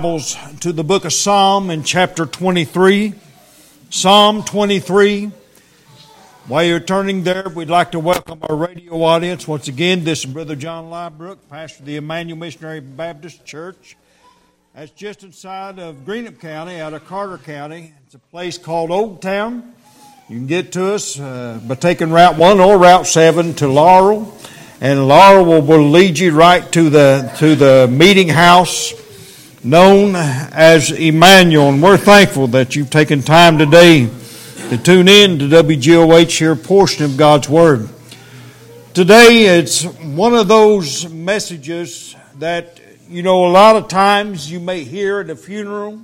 Bibles to the book of Psalm in chapter 23. Psalm 23. While you're turning there, we'd like to welcome our radio audience. Once again, this is Brother John Liebrook, pastor of the Emmanuel Missionary Baptist Church. That's just inside of Greenup County, out of Carter County. It's a place called Old Town. You can get to us uh, by taking Route 1 or Route 7 to Laurel. And Laurel will, will lead you right to the, to the meeting house known as Emmanuel. And we're thankful that you've taken time today to tune in to WGOH here, portion of God's Word. Today, it's one of those messages that, you know, a lot of times you may hear at a funeral.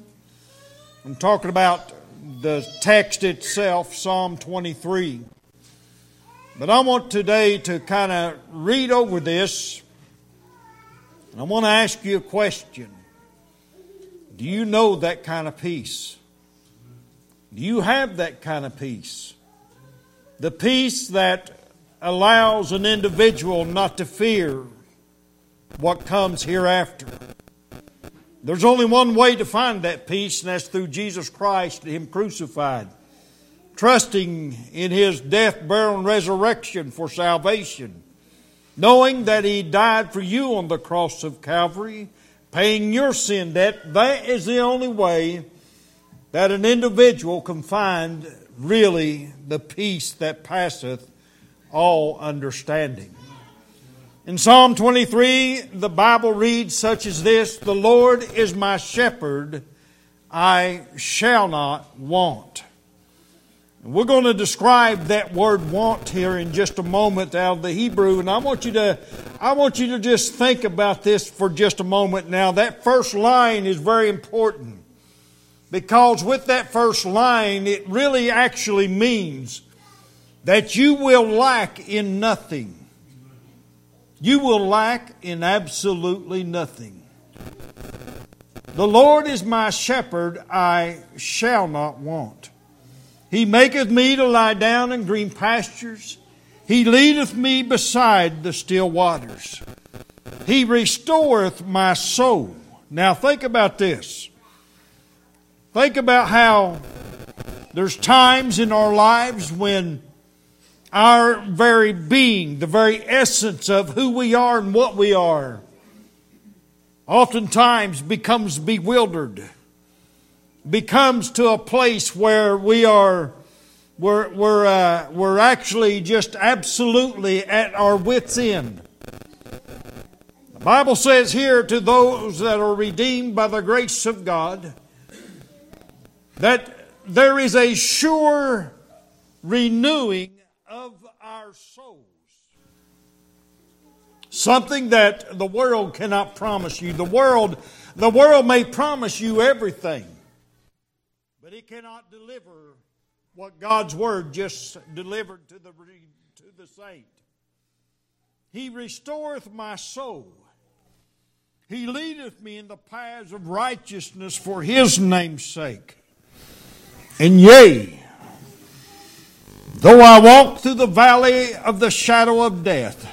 I'm talking about the text itself, Psalm 23. But I want today to kind of read over this, and I want to ask you a question. Do you know that kind of peace? Do you have that kind of peace? The peace that allows an individual not to fear what comes hereafter. There's only one way to find that peace, and that's through Jesus Christ, Him crucified. Trusting in His death, burial, and resurrection for salvation. Knowing that He died for you on the cross of Calvary paying your sin debt, that is the only way that an individual can find really the peace that passeth all understanding. In Psalm 23, the Bible reads such as this The Lord is my shepherd, I shall not want. We're going to describe that word want here in just a moment out of the Hebrew, and I want you to I want you to just think about this for just a moment now. That first line is very important. Because with that first line, it really actually means that you will lack in nothing. You will lack in absolutely nothing. The Lord is my shepherd, I shall not want. He maketh me to lie down in green pastures. He leadeth me beside the still waters. He restoreth my soul. Now think about this. Think about how there's times in our lives when our very being, the very essence of who we are and what we are, oftentimes becomes bewildered becomes to a place where we are we're, we're, uh, we're actually just absolutely at our wits' end. The Bible says here to those that are redeemed by the grace of God that there is a sure renewing of our souls. Something that the world cannot promise you. The world, the world may promise you everything. But he cannot deliver what God's word just delivered to the, to the saint. He restoreth my soul. He leadeth me in the paths of righteousness for his name's sake. And yea, though I walk through the valley of the shadow of death,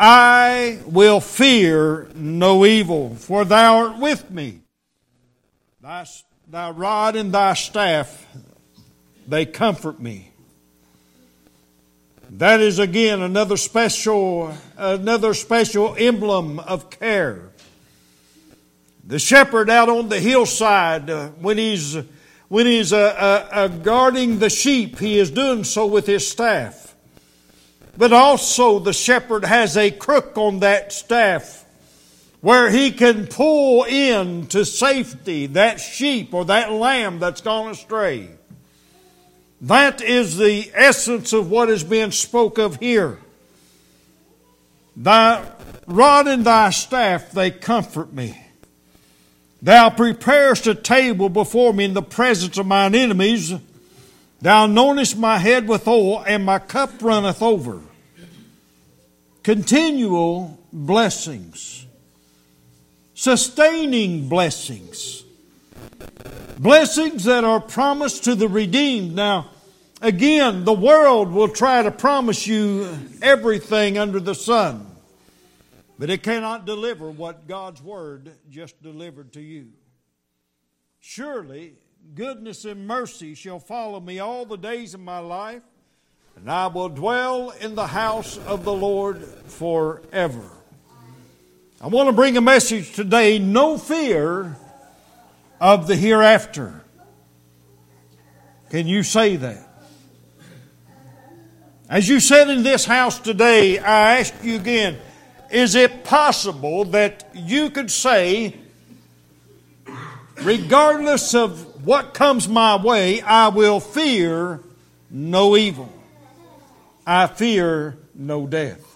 I will fear no evil, for thou art with me. Thy Thy rod and thy staff, they comfort me. That is again another special, another special emblem of care. The shepherd out on the hillside, uh, when he's when he's uh, uh, uh, guarding the sheep, he is doing so with his staff. But also, the shepherd has a crook on that staff where he can pull in to safety that sheep or that lamb that's gone astray. That is the essence of what is being spoke of here. Thy rod and thy staff, they comfort me. Thou preparest a table before me in the presence of mine enemies. Thou anointest my head with oil, and my cup runneth over. Continual blessings sustaining blessings. Blessings that are promised to the redeemed. Now, again, the world will try to promise you everything under the sun, but it cannot deliver what God's Word just delivered to you. Surely goodness and mercy shall follow me all the days of my life, and I will dwell in the house of the Lord forever. I want to bring a message today no fear of the hereafter. Can you say that? As you sit in this house today, I ask you again is it possible that you could say, regardless of what comes my way, I will fear no evil? I fear no death.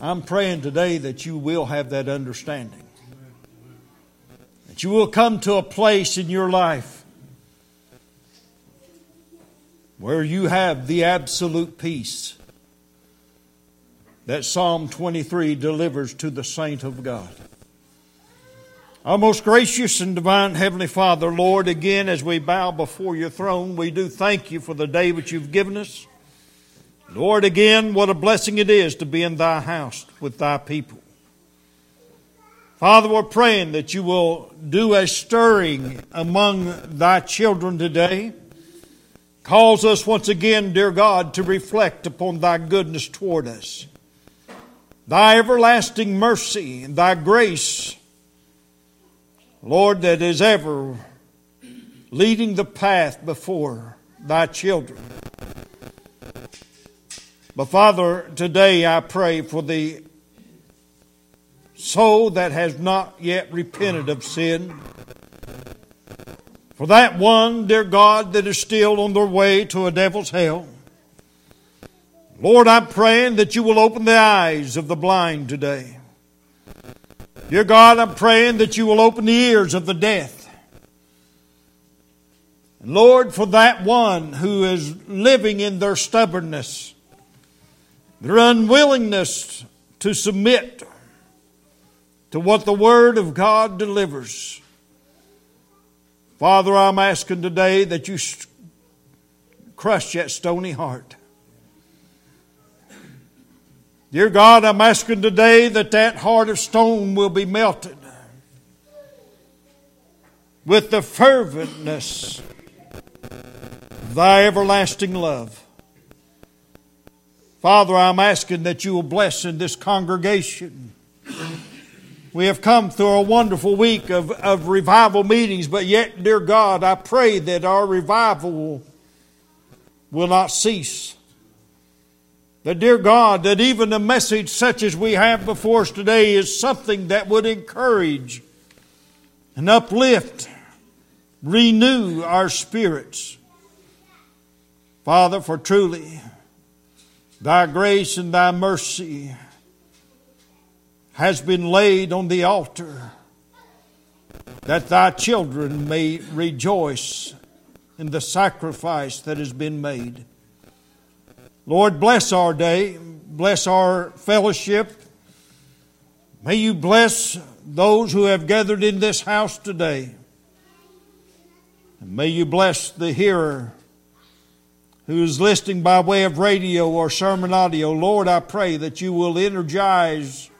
I'm praying today that you will have that understanding. That you will come to a place in your life where you have the absolute peace that Psalm 23 delivers to the saint of God. Our most gracious and divine Heavenly Father, Lord, again as we bow before your throne, we do thank you for the day which you've given us. Lord, again, what a blessing it is to be in thy house with thy people. Father, we're praying that you will do a stirring among thy children today. Cause us once again, dear God, to reflect upon thy goodness toward us, thy everlasting mercy, and thy grace, Lord, that is ever leading the path before thy children. But Father, today I pray for the soul that has not yet repented of sin. For that one, dear God, that is still on their way to a devil's hell. Lord, I'm praying that you will open the eyes of the blind today. Dear God, I'm praying that you will open the ears of the deaf. And Lord, for that one who is living in their stubbornness, their unwillingness to submit to what the Word of God delivers. Father, I'm asking today that you crush that stony heart. Dear God, I'm asking today that that heart of stone will be melted with the ferventness of thy everlasting love. Father, I'm asking that you will bless in this congregation. We have come through a wonderful week of, of revival meetings, but yet, dear God, I pray that our revival will not cease. That, dear God, that even a message such as we have before us today is something that would encourage and uplift, renew our spirits. Father, for truly, Thy grace and thy mercy has been laid on the altar that thy children may rejoice in the sacrifice that has been made. Lord, bless our day, bless our fellowship. May you bless those who have gathered in this house today. And may you bless the hearer who is listening by way of radio or sermon audio, Lord, I pray that you will energize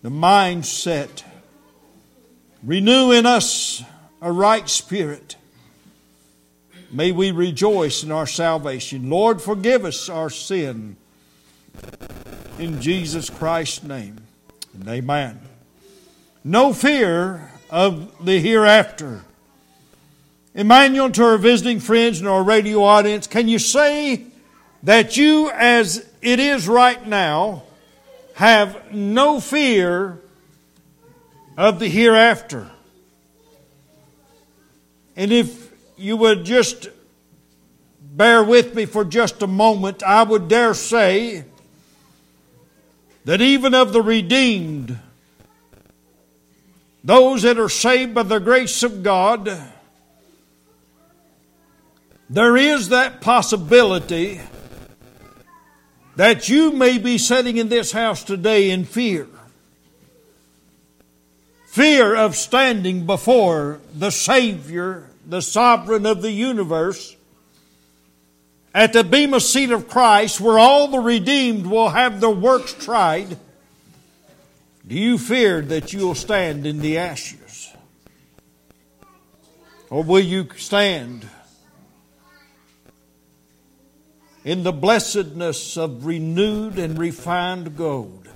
the mindset, renew in us a right spirit. May we rejoice in our salvation. Lord, forgive us our sin. In Jesus Christ's name. And amen. No fear of the hereafter. Emmanuel, to our visiting friends and our radio audience, can you say that you, as it is right now, have no fear of the hereafter? And if you would just bear with me for just a moment, I would dare say that even of the redeemed, those that are saved by the grace of God, there is that possibility that you may be sitting in this house today in fear. Fear of standing before the Savior, the sovereign of the universe, at the Bema seat of Christ, where all the redeemed will have their works tried, Do you fear that you'll stand in the ashes? Or will you stand in the blessedness of renewed and refined gold?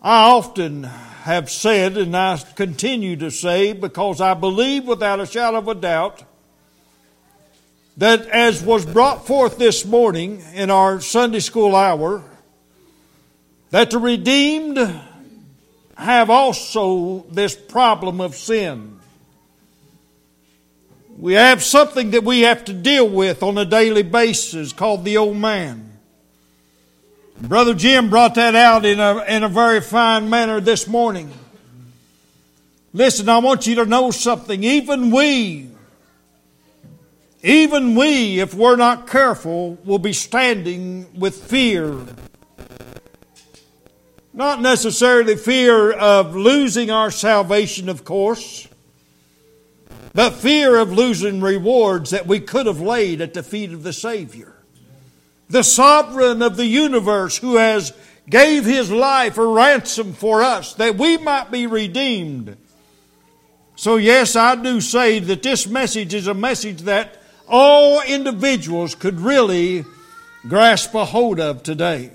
I often have said, and I continue to say, because I believe without a shadow of a doubt that as was brought forth this morning in our Sunday school hour, that the redeemed have also this problem of sin. We have something that we have to deal with on a daily basis called the old man. Brother Jim brought that out in a, in a very fine manner this morning. Listen, I want you to know something. Even we, even we, if we're not careful, will be standing with fear. Not necessarily fear of losing our salvation, of course, but fear of losing rewards that we could have laid at the feet of the Savior the sovereign of the universe who has gave his life a ransom for us that we might be redeemed. So yes, I do say that this message is a message that all individuals could really grasp a hold of today.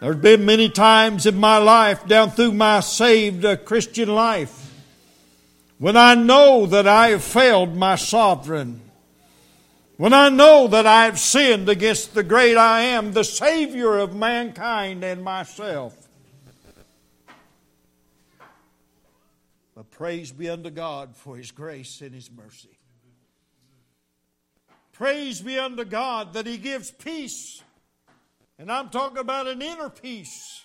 There's been many times in my life, down through my saved uh, Christian life, when I know that I have failed my sovereign. When I know that I have sinned against the great I am, the Savior of mankind and myself. But praise be unto God for His grace and His mercy. Praise be unto God that He gives peace. And I'm talking about an inner peace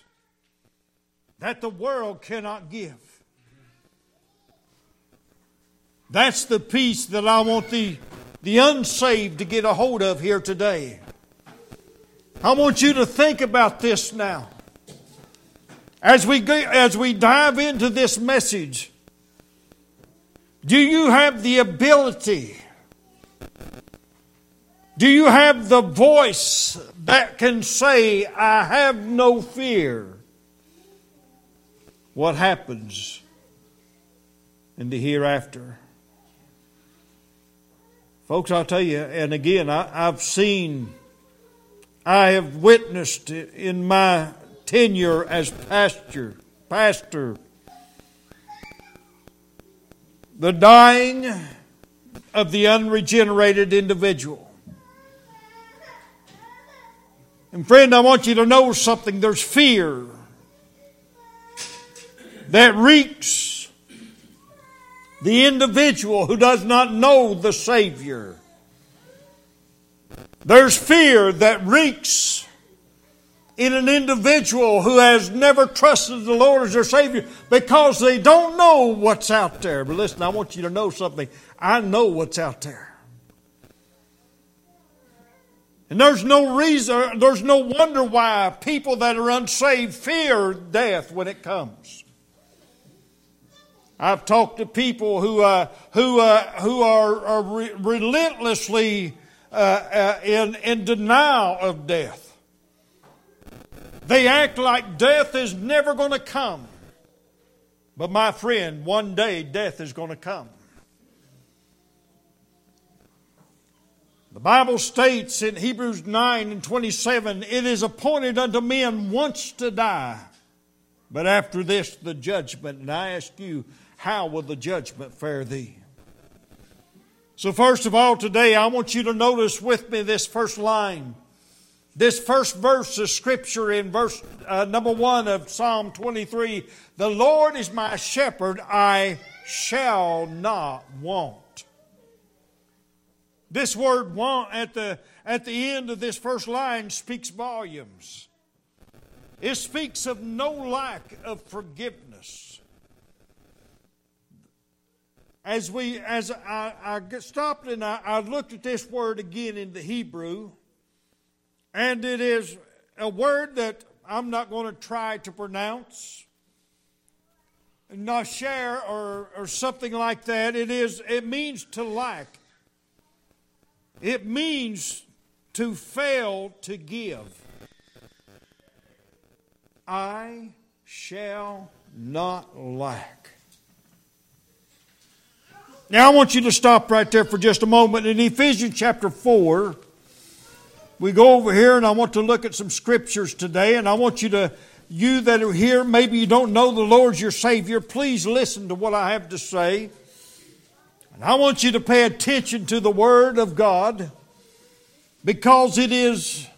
that the world cannot give. That's the peace that I want the the unsaved to get a hold of here today. I want you to think about this now. As we, go, as we dive into this message, do you have the ability? Do you have the voice that can say, I have no fear? What happens in the hereafter? Folks, I'll tell you, and again, I, have seen, I have witnessed in my tenure as pastor, pastor, the dying of the unregenerated individual. And friend, I want you to know something. There's fear that reeks the individual who does not know the Savior. There's fear that reeks in an individual who has never trusted the Lord as their Savior because they don't know what's out there. But listen, I want you to know something. I know what's out there. And there's no reason, there's no wonder why people that are unsaved fear death when it comes. I've talked to people who, uh, who, uh, who are, are re- relentlessly uh, uh, in, in denial of death. They act like death is never going to come. But my friend, one day death is going to come. The Bible states in Hebrews 9 and 27 it is appointed unto men once to die, but after this the judgment. And I ask you, how will the judgment fare thee? So, first of all, today I want you to notice with me this first line. This first verse of Scripture in verse uh, number one of Psalm 23 The Lord is my shepherd, I shall not want. This word want at the, at the end of this first line speaks volumes. It speaks of no lack of forgiveness as we as I, I stopped and I, I looked at this word again in the Hebrew, and it is a word that I'm not going to try to pronounce. Nasher or, or something like that. It is it means to lack. It means to fail to give. I shall not lack. Now, I want you to stop right there for just a moment. In Ephesians chapter 4, we go over here and I want to look at some scriptures today, and I want you to, you that are here, maybe you don't know the Lord's your Savior, please listen to what I have to say. And I want you to pay attention to the Word of God because it is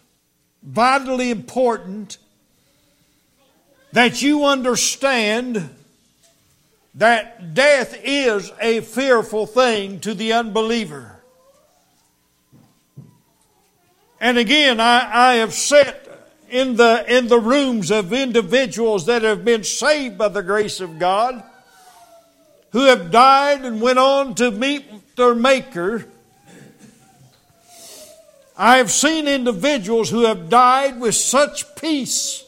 vitally important that you understand that death is a fearful thing to the unbeliever. And again, I, I have sat in the, in the rooms of individuals that have been saved by the grace of God, who have died and went on to meet their Maker. I have seen individuals who have died with such peace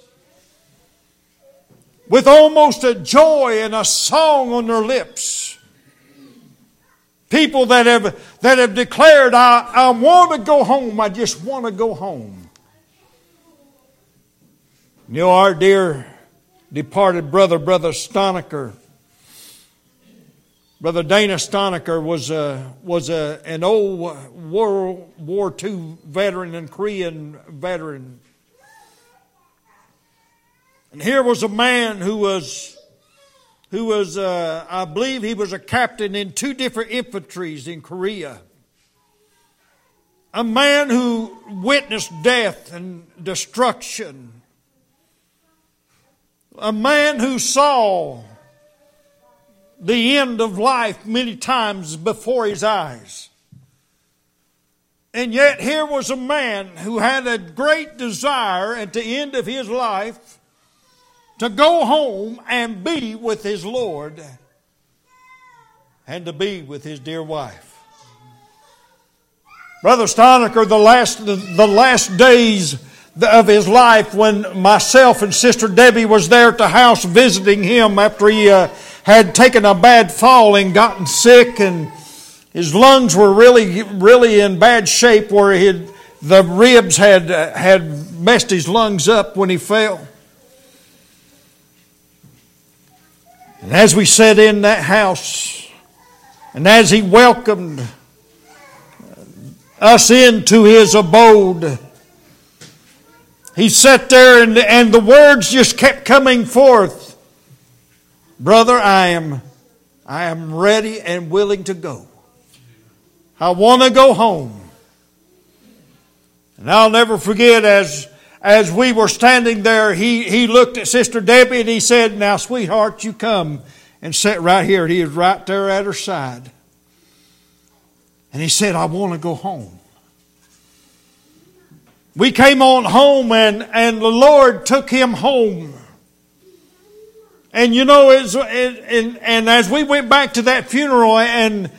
with almost a joy and a song on their lips. People that have, that have declared, I, I want to go home, I just want to go home. You know, our dear departed brother, Brother Stonecker, Brother Dana Stonecker was, a, was a, an old World War II veteran and Korean veteran. And here was a man who was, who was, uh, I believe he was a captain in two different infantries in Korea. A man who witnessed death and destruction. A man who saw the end of life many times before his eyes. And yet, here was a man who had a great desire at the end of his life to go home and be with his Lord and to be with his dear wife. Brother Stonecker, the last, the, the last days of his life when myself and Sister Debbie was there at the house visiting him after he uh, had taken a bad fall and gotten sick and his lungs were really, really in bad shape where he the ribs had, uh, had messed his lungs up when he fell. And as we sat in that house, and as he welcomed us into his abode, he sat there and, and the words just kept coming forth. Brother, I am, I am ready and willing to go. I want to go home. And I'll never forget as as we were standing there, he, he looked at Sister Debbie and he said, Now, sweetheart, you come and sit right here. He was right there at her side. And he said, I want to go home. We came on home and, and the Lord took him home. And you know, it, and, and as we went back to that funeral and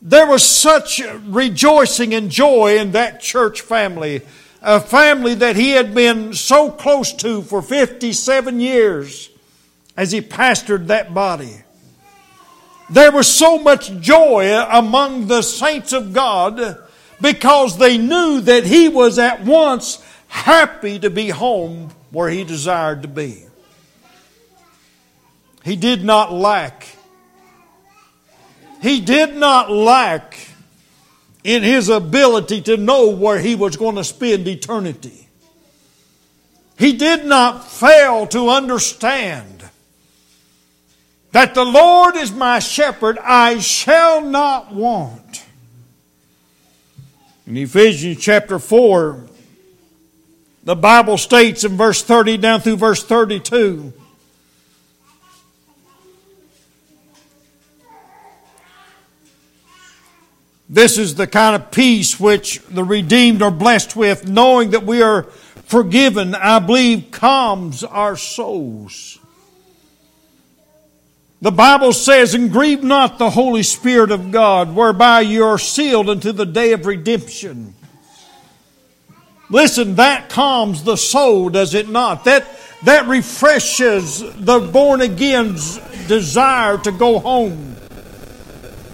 there was such rejoicing and joy in that church family a family that he had been so close to for 57 years as he pastored that body. There was so much joy among the saints of God because they knew that he was at once happy to be home where he desired to be. He did not lack. He did not lack in his ability to know where he was going to spend eternity. He did not fail to understand that the Lord is my shepherd, I shall not want. In Ephesians chapter 4, the Bible states in verse 30 down through verse 32 This is the kind of peace which the redeemed are blessed with, knowing that we are forgiven, I believe, calms our souls. The Bible says, And grieve not the Holy Spirit of God, whereby you are sealed unto the day of redemption. Listen, that calms the soul, does it not? That, that refreshes the born again's desire to go home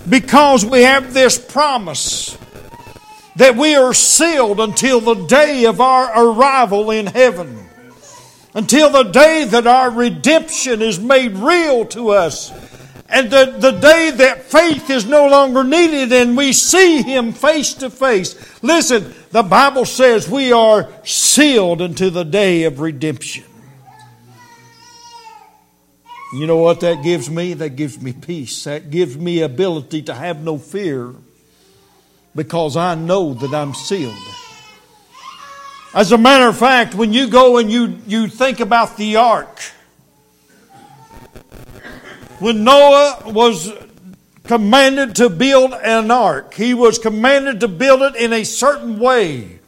because we have this promise that we are sealed until the day of our arrival in heaven. until the day that our redemption is made real to us. And the, the day that faith is no longer needed and we see Him face to face. Listen, the Bible says we are sealed until the day of redemption. You know what that gives me? That gives me peace. That gives me ability to have no fear because I know that I'm sealed. As a matter of fact, when you go and you, you think about the ark, when Noah was commanded to build an ark, he was commanded to build it in a certain way.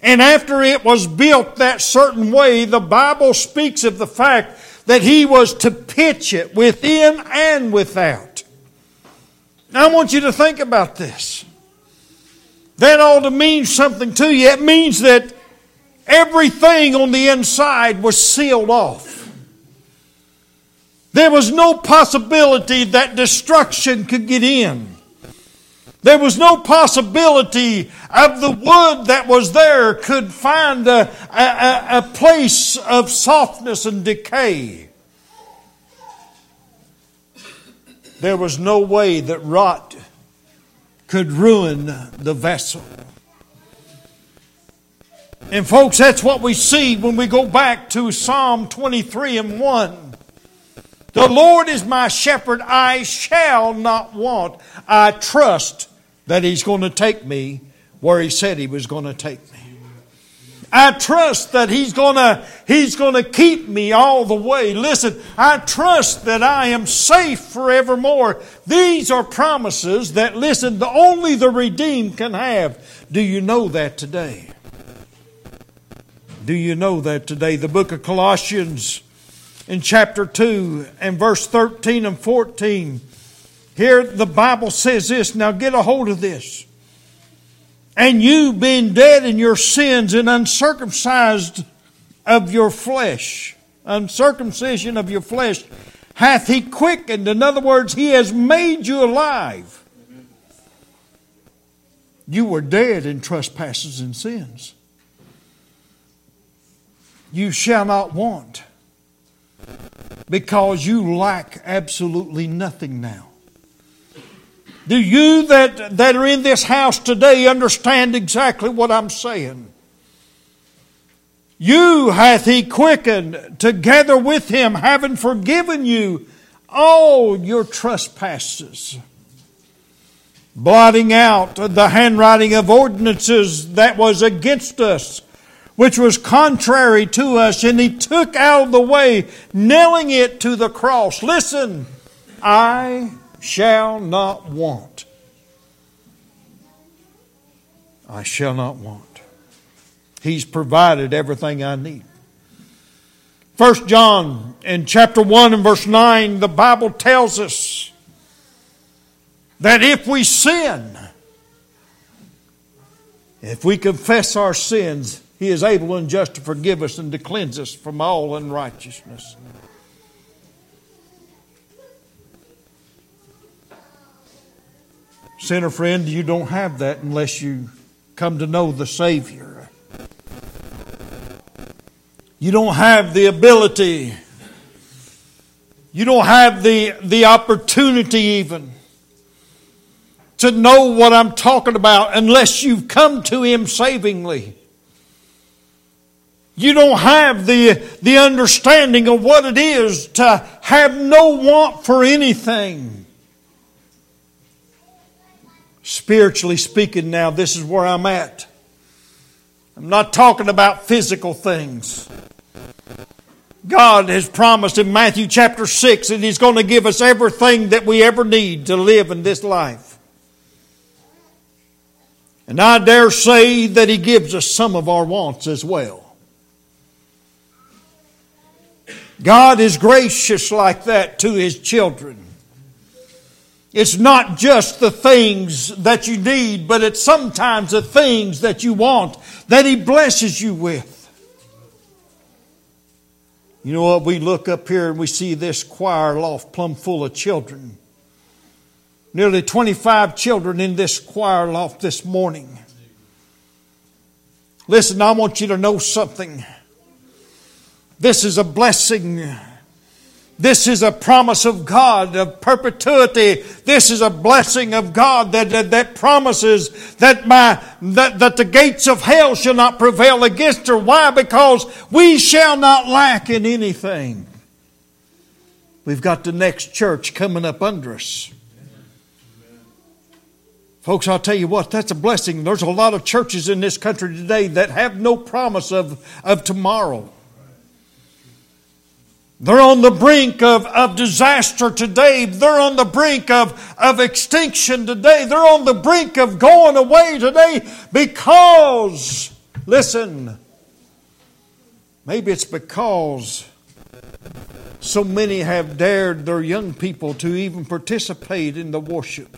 And after it was built that certain way, the Bible speaks of the fact that he was to pitch it within and without. Now I want you to think about this. That ought to mean something to you. It means that everything on the inside was sealed off. There was no possibility that destruction could get in. There was no possibility of the wood that was there could find a, a, a place of softness and decay. There was no way that rot could ruin the vessel. And, folks, that's what we see when we go back to Psalm 23 and 1. The Lord is my shepherd, I shall not want. I trust that He's going to take me where He said He was going to take me. I trust that He's gonna, He's gonna keep me all the way. Listen, I trust that I am safe forevermore. These are promises that, listen, the, only the redeemed can have. Do you know that today? Do you know that today? The book of Colossians in chapter 2 and verse 13 and 14. Here the Bible says this. Now get a hold of this. And you being dead in your sins and uncircumcised of your flesh, uncircumcision of your flesh, hath he quickened. In other words, he has made you alive. You were dead in trespasses and sins. You shall not want because you lack absolutely nothing now. Do you that, that are in this house today understand exactly what I'm saying? You hath he quickened together with him, having forgiven you all your trespasses, blotting out the handwriting of ordinances that was against us which was contrary to us, and he took out of the way, nailing it to the cross. Listen, I shall not want. I shall not want. He's provided everything I need. First John in chapter 1 and verse 9, the Bible tells us that if we sin, if we confess our sins, he is able and just to forgive us and to cleanse us from all unrighteousness. Sinner friend, you don't have that unless you come to know the Savior. You don't have the ability, you don't have the, the opportunity even to know what I'm talking about unless you've come to Him savingly. You don't have the, the understanding of what it is to have no want for anything. Spiritually speaking, now, this is where I'm at. I'm not talking about physical things. God has promised in Matthew chapter 6 that He's going to give us everything that we ever need to live in this life. And I dare say that He gives us some of our wants as well. God is gracious like that to His children. It's not just the things that you need, but it's sometimes the things that you want that He blesses you with. You know what? We look up here and we see this choir loft plumb full of children. Nearly 25 children in this choir loft this morning. Listen, I want you to know something. This is a blessing. This is a promise of God of perpetuity. This is a blessing of God that, that, that promises that, my, that, that the gates of hell shall not prevail against her. Why? Because we shall not lack in anything. We've got the next church coming up under us. Folks, I'll tell you what, that's a blessing. There's a lot of churches in this country today that have no promise of, of tomorrow. They're on the brink of, of disaster today. They're on the brink of, of extinction today. They're on the brink of going away today because, listen, maybe it's because so many have dared their young people to even participate in the worship.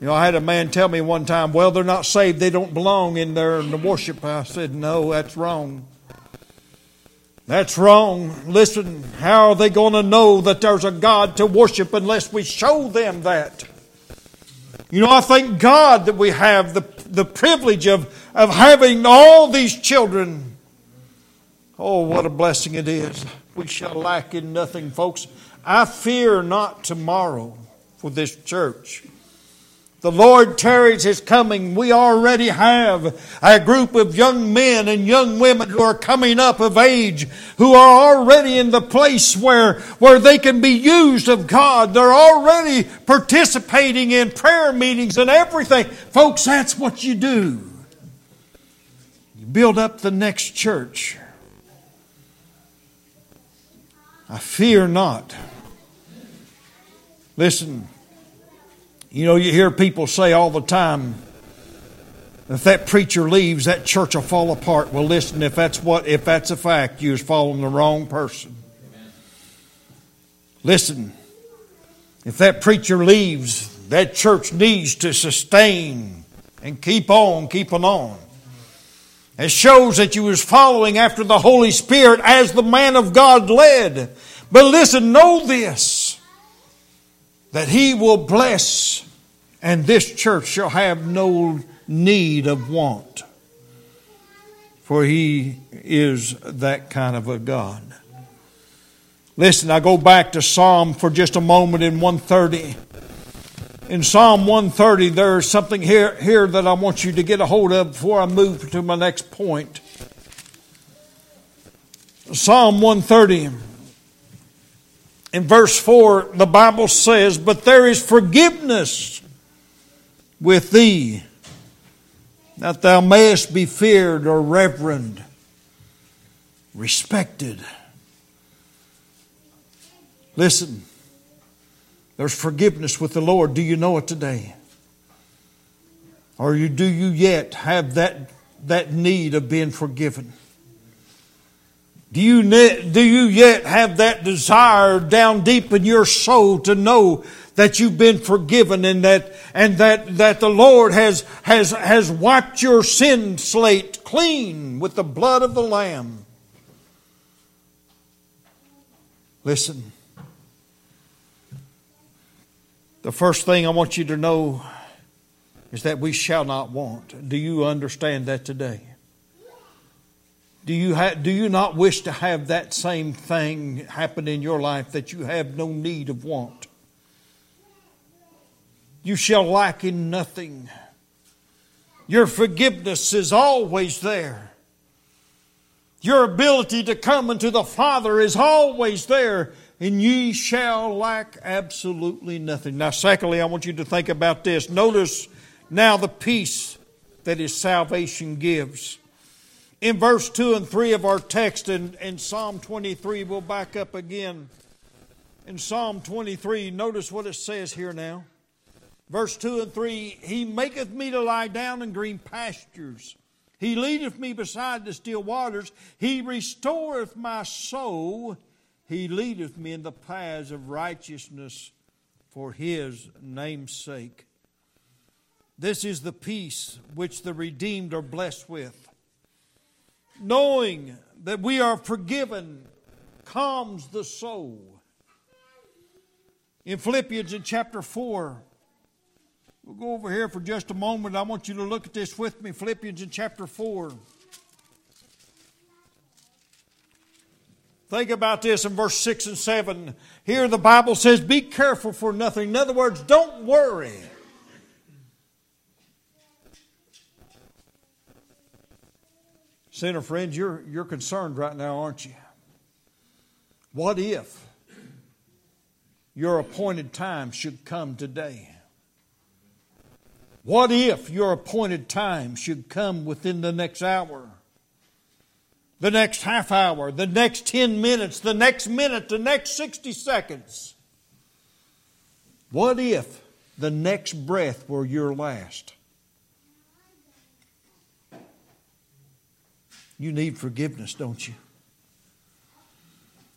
You know, I had a man tell me one time, well, they're not saved, they don't belong in there in the worship. I said, no, that's wrong. That's wrong. Listen, how are they going to know that there's a God to worship unless we show them that? You know, I thank God that we have the, the privilege of, of having all these children. Oh, what a blessing it is. We shall lack in nothing, folks. I fear not tomorrow for this church. The Lord tarries his coming. We already have a group of young men and young women who are coming up of age, who are already in the place where, where they can be used of God. They're already participating in prayer meetings and everything. Folks, that's what you do. You build up the next church. I fear not. Listen. You know, you hear people say all the time, if that preacher leaves, that church will fall apart. Well, listen, if that's what, if that's a fact, you're following the wrong person. Listen, if that preacher leaves, that church needs to sustain and keep on keeping on. It shows that you was following after the Holy Spirit as the man of God led. But listen, know this that he will bless, and this church shall have no need of want. For he is that kind of a God. Listen, I go back to Psalm for just a moment in 130. In Psalm 130, there's something here, here that I want you to get a hold of before I move to my next point. Psalm 130. In verse 4, the Bible says, But there is forgiveness with thee, that thou mayest be feared or reverend, respected. Listen, there's forgiveness with the Lord. Do you know it today? Or do you yet have that, that need of being forgiven? Do you, do you yet have that desire down deep in your soul to know that you've been forgiven and that, and that, that the Lord has, has, has wiped your sin slate clean with the blood of the Lamb? Listen. The first thing I want you to know is that we shall not want. Do you understand that today? Do you, ha- do you not wish to have that same thing happen in your life that you have no need of want? You shall lack in nothing. Your forgiveness is always there. Your ability to come unto the Father is always there, and ye shall lack absolutely nothing. Now, secondly, I want you to think about this. Notice now the peace that His salvation gives in verse 2 and 3 of our text in, in Psalm 23, we'll back up again. In Psalm 23, notice what it says here now. Verse 2 and 3 He maketh me to lie down in green pastures. He leadeth me beside the still waters. He restoreth my soul. He leadeth me in the paths of righteousness for his name's sake. This is the peace which the redeemed are blessed with knowing that we are forgiven calms the soul. In Philippians in chapter 4, we'll go over here for just a moment. I want you to look at this with me. Philippians in chapter 4. Think about this in verse 6 and 7. Here the Bible says, Be careful for nothing. In other words, don't worry. Sinner friends, you're, you're concerned right now, aren't you? What if your appointed time should come today? What if your appointed time should come within the next hour? the next half hour, the next 10 minutes, the next minute, the next 60 seconds? What if the next breath were your last? You need forgiveness, don't you?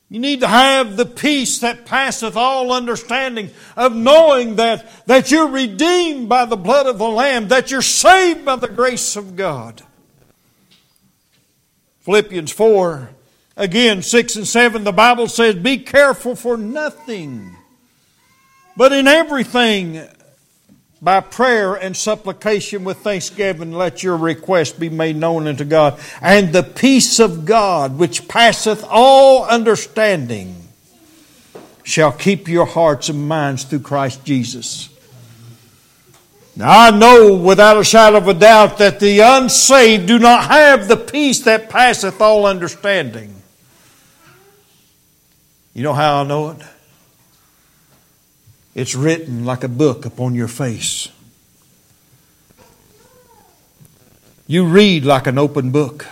You need to have the peace that passeth all understanding of knowing that, that you're redeemed by the blood of the Lamb, that you're saved by the grace of God. Philippians 4, again, 6 and 7, the Bible says, Be careful for nothing, but in everything, by prayer and supplication with thanksgiving, let your request be made known unto God. And the peace of God, which passeth all understanding, shall keep your hearts and minds through Christ Jesus. Now, I know without a shadow of a doubt that the unsaved do not have the peace that passeth all understanding. You know how I know it? It's written like a book upon your face. You read like an open book.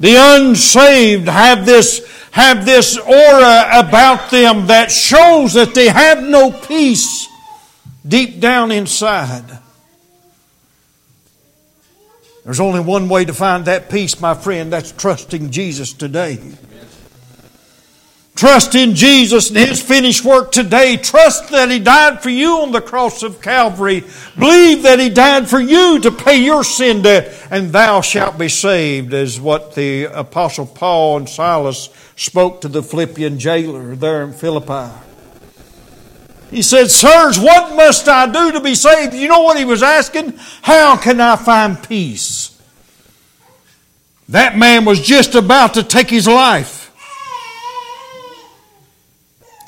The unsaved have this have this aura about them that shows that they have no peace deep down inside. There's only one way to find that peace, my friend. That's trusting Jesus today. Trust in Jesus and His finished work today. Trust that He died for you on the cross of Calvary. Believe that He died for you to pay your sin debt, and thou shalt be saved, is what the Apostle Paul and Silas spoke to the Philippian jailer there in Philippi. He said, Sirs, what must I do to be saved? You know what he was asking? How can I find peace? That man was just about to take his life.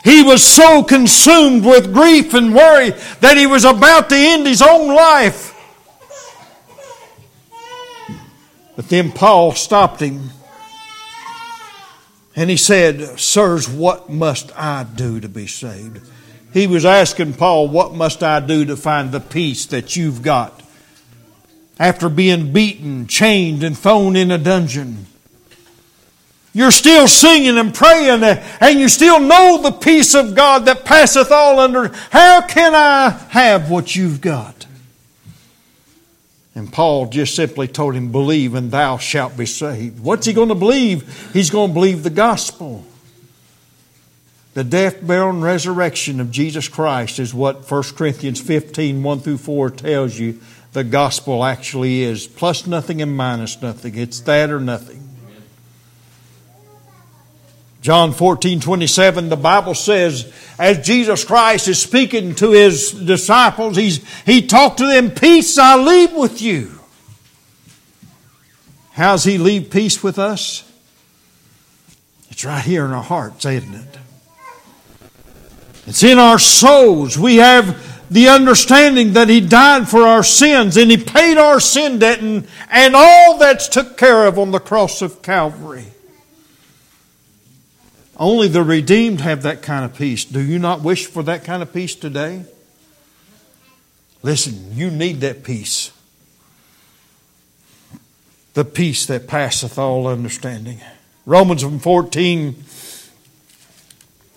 He was so consumed with grief and worry that he was about to end his own life. But then Paul stopped him and he said, Sirs, what must I do to be saved? He was asking Paul, What must I do to find the peace that you've got? After being beaten, chained, and thrown in a dungeon. You're still singing and praying, and you still know the peace of God that passeth all under. How can I have what you've got? And Paul just simply told him, Believe and thou shalt be saved. What's he going to believe? He's going to believe the gospel. The death, burial, and resurrection of Jesus Christ is what 1 Corinthians 15 1 through 4 tells you the gospel actually is. Plus nothing and minus nothing. It's that or nothing. John 14, 27, the Bible says, as Jesus Christ is speaking to his disciples, he's, he talked to them, Peace I leave with you. How's he leave peace with us? It's right here in our hearts, isn't it? It's in our souls. We have the understanding that he died for our sins and he paid our sin debt and, and all that's took care of on the cross of Calvary. Only the redeemed have that kind of peace. Do you not wish for that kind of peace today? Listen, you need that peace. The peace that passeth all understanding. Romans 14,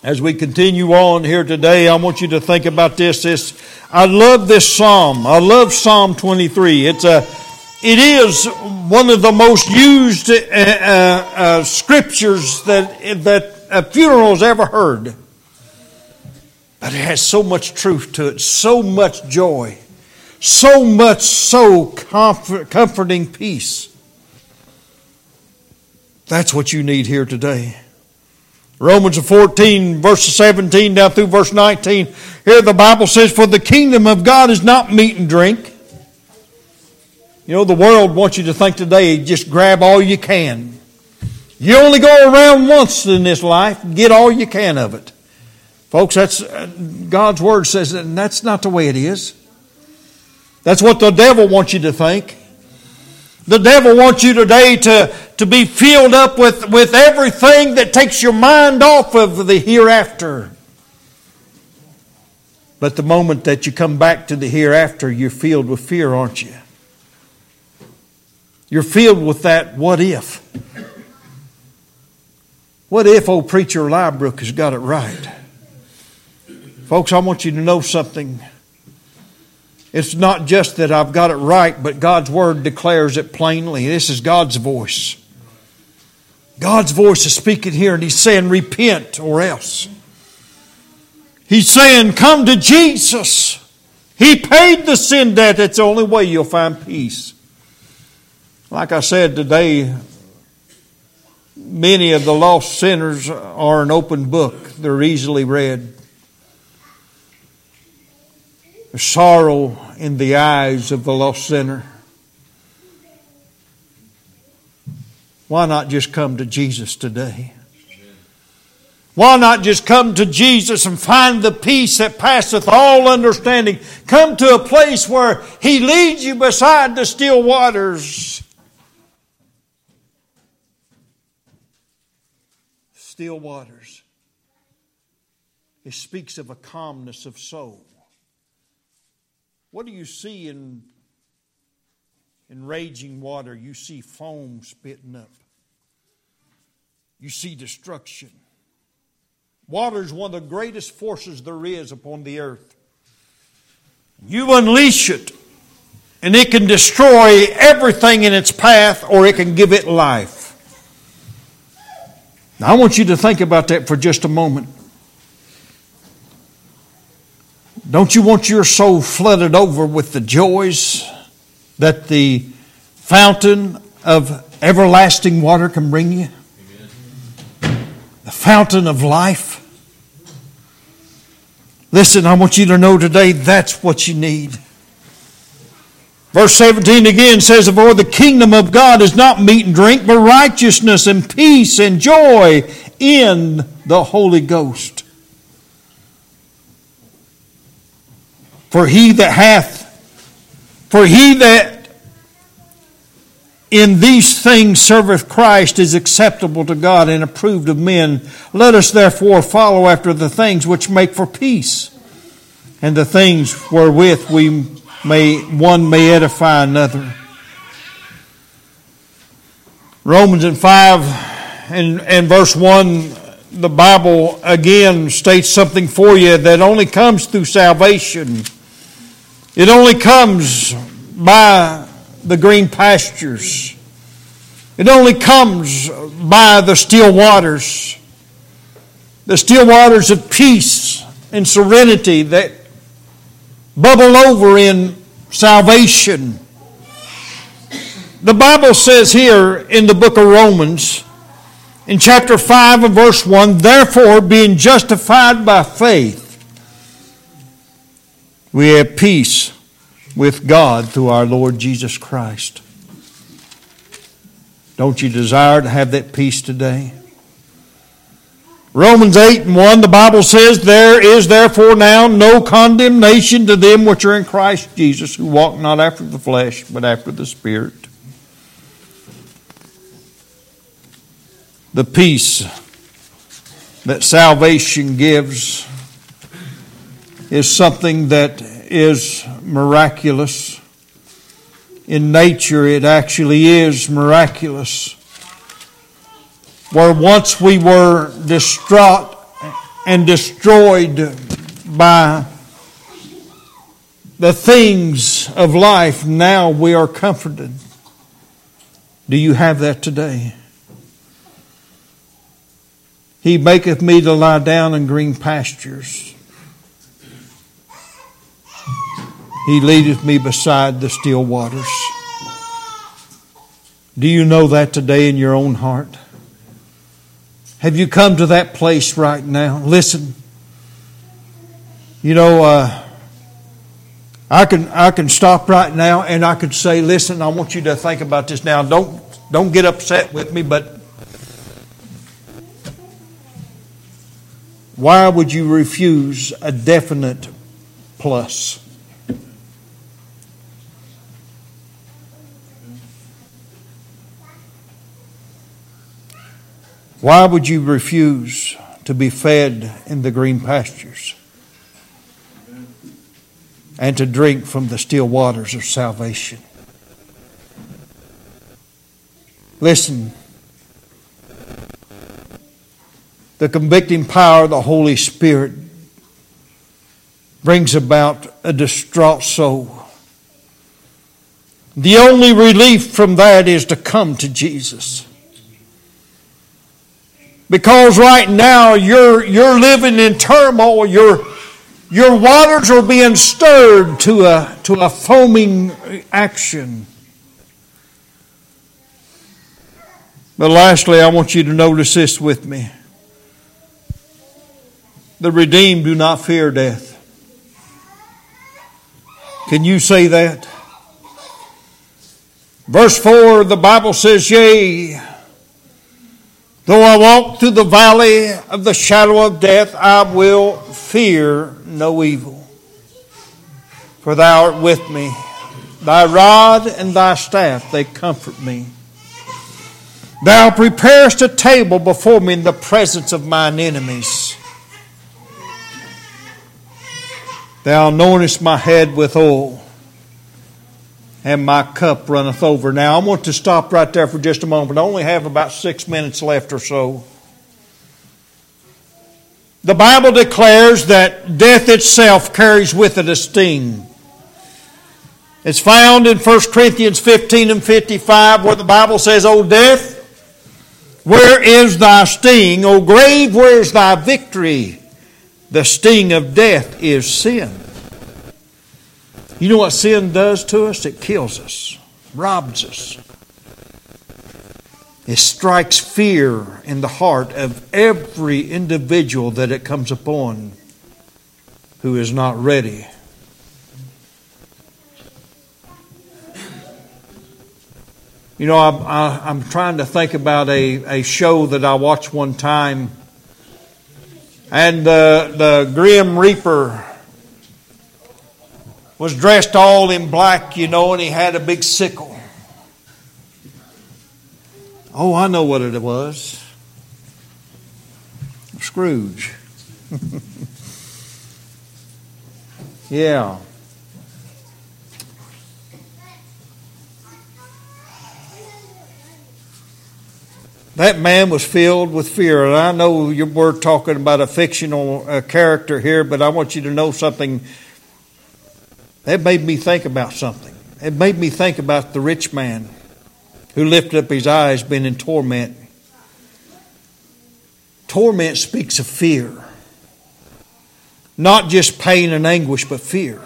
as we continue on here today, I want you to think about this. This I love this psalm. I love Psalm 23. It's a it is one of the most used uh, uh, uh, scriptures that that a funeral's ever heard. But it has so much truth to it, so much joy, so much so comfort, comforting peace. That's what you need here today. Romans 14, verse 17 down through verse 19. Here the Bible says, For the kingdom of God is not meat and drink You know, the world wants you to think today, just grab all you can. You only go around once in this life, get all you can of it. Folks, that's uh, God's word says that that's not the way it is. That's what the devil wants you to think. The devil wants you today to, to be filled up with, with everything that takes your mind off of the hereafter. But the moment that you come back to the hereafter, you're filled with fear, aren't you? You're filled with that what if. What if old preacher Liebrook has got it right? Folks, I want you to know something. It's not just that I've got it right, but God's Word declares it plainly. This is God's voice. God's voice is speaking here, and He's saying, Repent or else. He's saying, Come to Jesus. He paid the sin debt. That's the only way you'll find peace. Like I said today, many of the lost sinners are an open book, they're easily read. There's sorrow in the eyes of the lost sinner. Why not just come to Jesus today? Why not just come to Jesus and find the peace that passeth all understanding? Come to a place where He leads you beside the still waters. Still waters. It speaks of a calmness of soul. What do you see in, in raging water? You see foam spitting up, you see destruction. Water is one of the greatest forces there is upon the earth. You unleash it, and it can destroy everything in its path, or it can give it life. Now, I want you to think about that for just a moment. Don't you want your soul flooded over with the joys that the fountain of everlasting water can bring you? Amen. The fountain of life. Listen, I want you to know today that's what you need. Verse 17 again says, For the kingdom of God is not meat and drink, but righteousness and peace and joy in the Holy Ghost. For he that hath, for he that in these things serveth Christ is acceptable to God and approved of men. Let us therefore follow after the things which make for peace, and the things wherewith we may one may edify another. Romans in five and, and verse one, the Bible again states something for you that only comes through salvation. It only comes by the green pastures. It only comes by the still waters. The still waters of peace and serenity that bubble over in salvation. The Bible says here in the book of Romans, in chapter 5 and verse 1, therefore, being justified by faith, we have peace with God through our Lord Jesus Christ. Don't you desire to have that peace today? Romans 8 and 1, the Bible says, There is therefore now no condemnation to them which are in Christ Jesus, who walk not after the flesh, but after the Spirit. The peace that salvation gives is something that is miraculous. In nature, it actually is miraculous. Where once we were distraught and destroyed by the things of life, now we are comforted. Do you have that today? He maketh me to lie down in green pastures. He leadeth me beside the still waters. Do you know that today in your own heart? Have you come to that place right now? Listen. You know, uh, I can, I can stop right now and I could say, listen, I want you to think about this now. Don't, don't get upset with me, but why would you refuse a definite plus? Why would you refuse to be fed in the green pastures and to drink from the still waters of salvation? Listen, the convicting power of the Holy Spirit brings about a distraught soul. The only relief from that is to come to Jesus. Because right now you're, you're living in turmoil. Your, your waters are being stirred to a, to a foaming action. But lastly, I want you to notice this with me. The redeemed do not fear death. Can you say that? Verse 4, the Bible says, Yea, Though I walk through the valley of the shadow of death, I will fear no evil. For thou art with me. Thy rod and thy staff, they comfort me. Thou preparest a table before me in the presence of mine enemies. Thou anointest my head with oil and my cup runneth over. Now, I want to stop right there for just a moment. I only have about six minutes left or so. The Bible declares that death itself carries with it a sting. It's found in 1 Corinthians 15 and 55 where the Bible says, O death, where is thy sting? O grave, where is thy victory? The sting of death is sin. You know what sin does to us? It kills us, robs us. It strikes fear in the heart of every individual that it comes upon who is not ready. You know, I, am trying to think about a, a show that I watched one time, and the, the Grim Reaper was dressed all in black, you know, and he had a big sickle. Oh, I know what it was Scrooge. yeah. That man was filled with fear. And I know we're talking about a fictional uh, character here, but I want you to know something that made me think about something. It made me think about the rich man who lifted up his eyes, being in torment. Torment speaks of fear. Not just pain and anguish, but fear.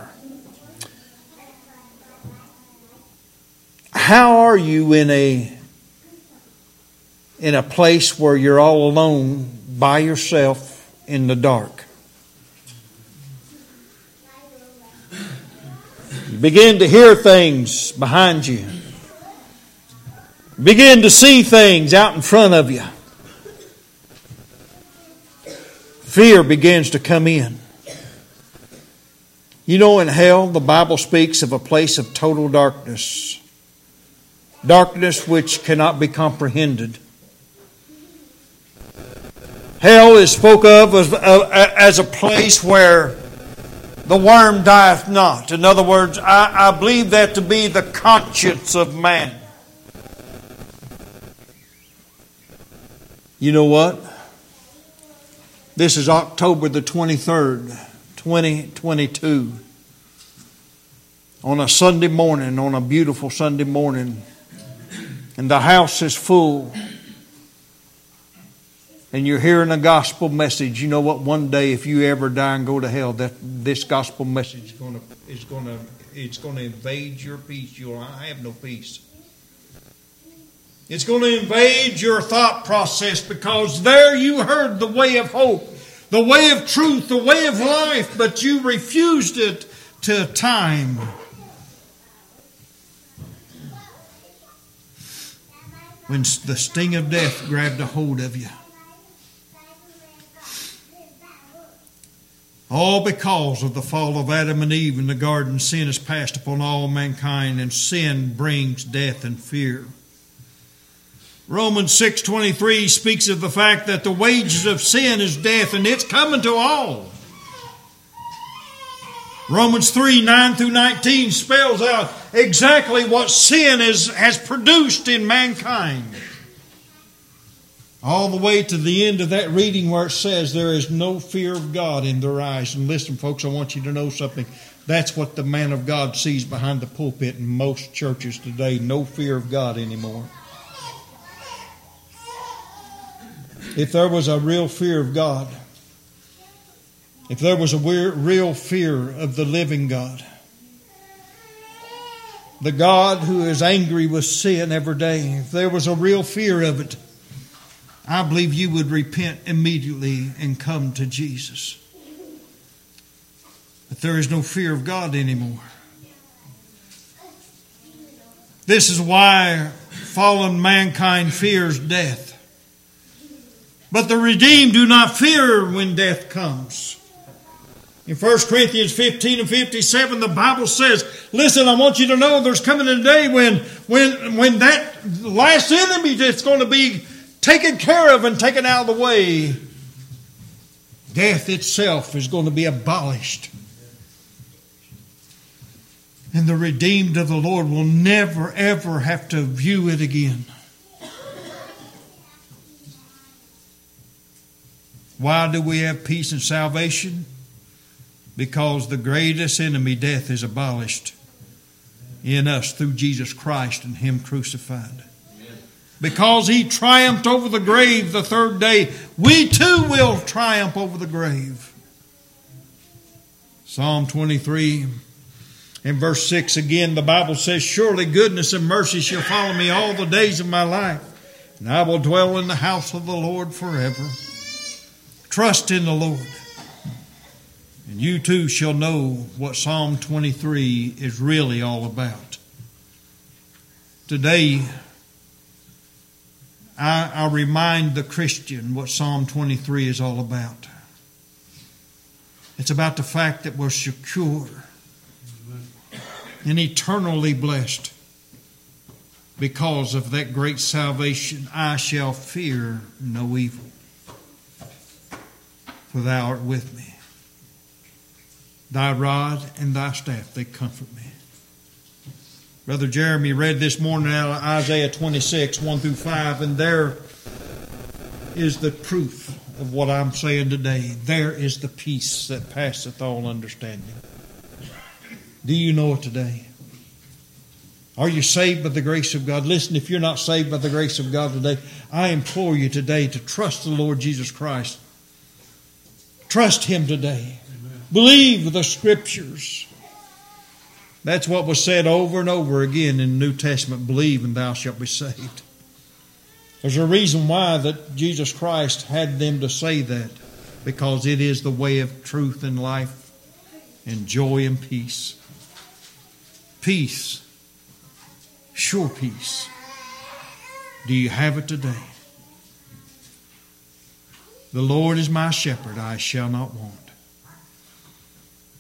How are you in a in a place where you're all alone by yourself in the dark? Begin to hear things behind you. Begin to see things out in front of you. Fear begins to come in. You know, in hell, the Bible speaks of a place of total darkness. Darkness which cannot be comprehended. Hell is spoke of as, as a place where the worm dieth not. In other words, I, I believe that to be the conscience of man. You know what? This is October the 23rd, 2022. On a Sunday morning, on a beautiful Sunday morning, and the house is full and you're hearing a gospel message, you know what? One day, if you ever die and go to hell, that this gospel message is going to is going to it's going to invade your peace. You'll I have no peace. It's going to invade your thought process because there you heard the way of hope, the way of truth, the way of life, but you refused it to time when the sting of death grabbed a hold of you. All because of the fall of Adam and Eve in the garden, sin is passed upon all mankind, and sin brings death and fear. Romans 6:23 speaks of the fact that the wages of sin is death and it's coming to all. Romans 3 9 through 19 spells out exactly what sin is, has produced in mankind. All the way to the end of that reading where it says there is no fear of God in their eyes. And listen, folks, I want you to know something. That's what the man of God sees behind the pulpit in most churches today no fear of God anymore. If there was a real fear of God, if there was a real fear of the living God, the God who is angry with sin every day, if there was a real fear of it, I believe you would repent immediately and come to Jesus. But there is no fear of God anymore. This is why fallen mankind fears death. But the redeemed do not fear when death comes. In 1 Corinthians 15 and 57, the Bible says, listen, I want you to know there's coming a day when, when, when that last enemy that's going to be taken care of and taken out of the way, death itself is going to be abolished. And the redeemed of the Lord will never, ever have to view it again. Why do we have peace and salvation? Because the greatest enemy, death, is abolished in us through Jesus Christ and Him crucified. Because He triumphed over the grave the third day, we too will triumph over the grave. Psalm 23 in verse 6 again, the Bible says, Surely goodness and mercy shall follow me all the days of my life, and I will dwell in the house of the Lord forever. Trust in the Lord. And you too shall know what Psalm 23 is really all about. Today, I, I, remind the Christian what Psalm 23 is all about. It's about the fact that we're secure and eternally blessed because of that great salvation. I shall fear no evil for thou art with me. Thy rod and thy staff, they comfort me. Brother Jeremy read this morning out of Isaiah 26, 1 through 5, and there is the proof of what I'm saying today. There is the peace that passeth all understanding. Do you know it today? Are you saved by the grace of God? Listen, if you're not saved by the grace of God today, I implore you today to trust the Lord Jesus Christ Trust Him today. Amen. Believe the Scriptures. That's what was said over and over again in the New Testament believe and thou shalt be saved. There's a reason why that Jesus Christ had them to say that because it is the way of truth and life and joy and peace. Peace, sure peace. Do you have it today? The Lord is my shepherd, I shall not want.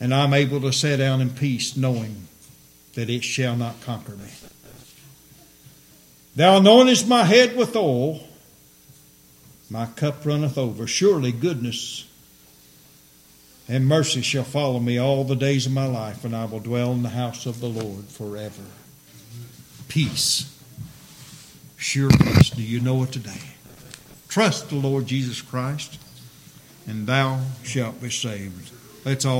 And I'm able to sit down in peace knowing that it shall not conquer me. Thou anointest my head with oil, my cup runneth over. Surely goodness and mercy shall follow me all the days of my life, and I will dwell in the house of the Lord forever. Peace. Sure peace. Do you know it today? Trust the Lord Jesus Christ and thou shalt be saved. Let's all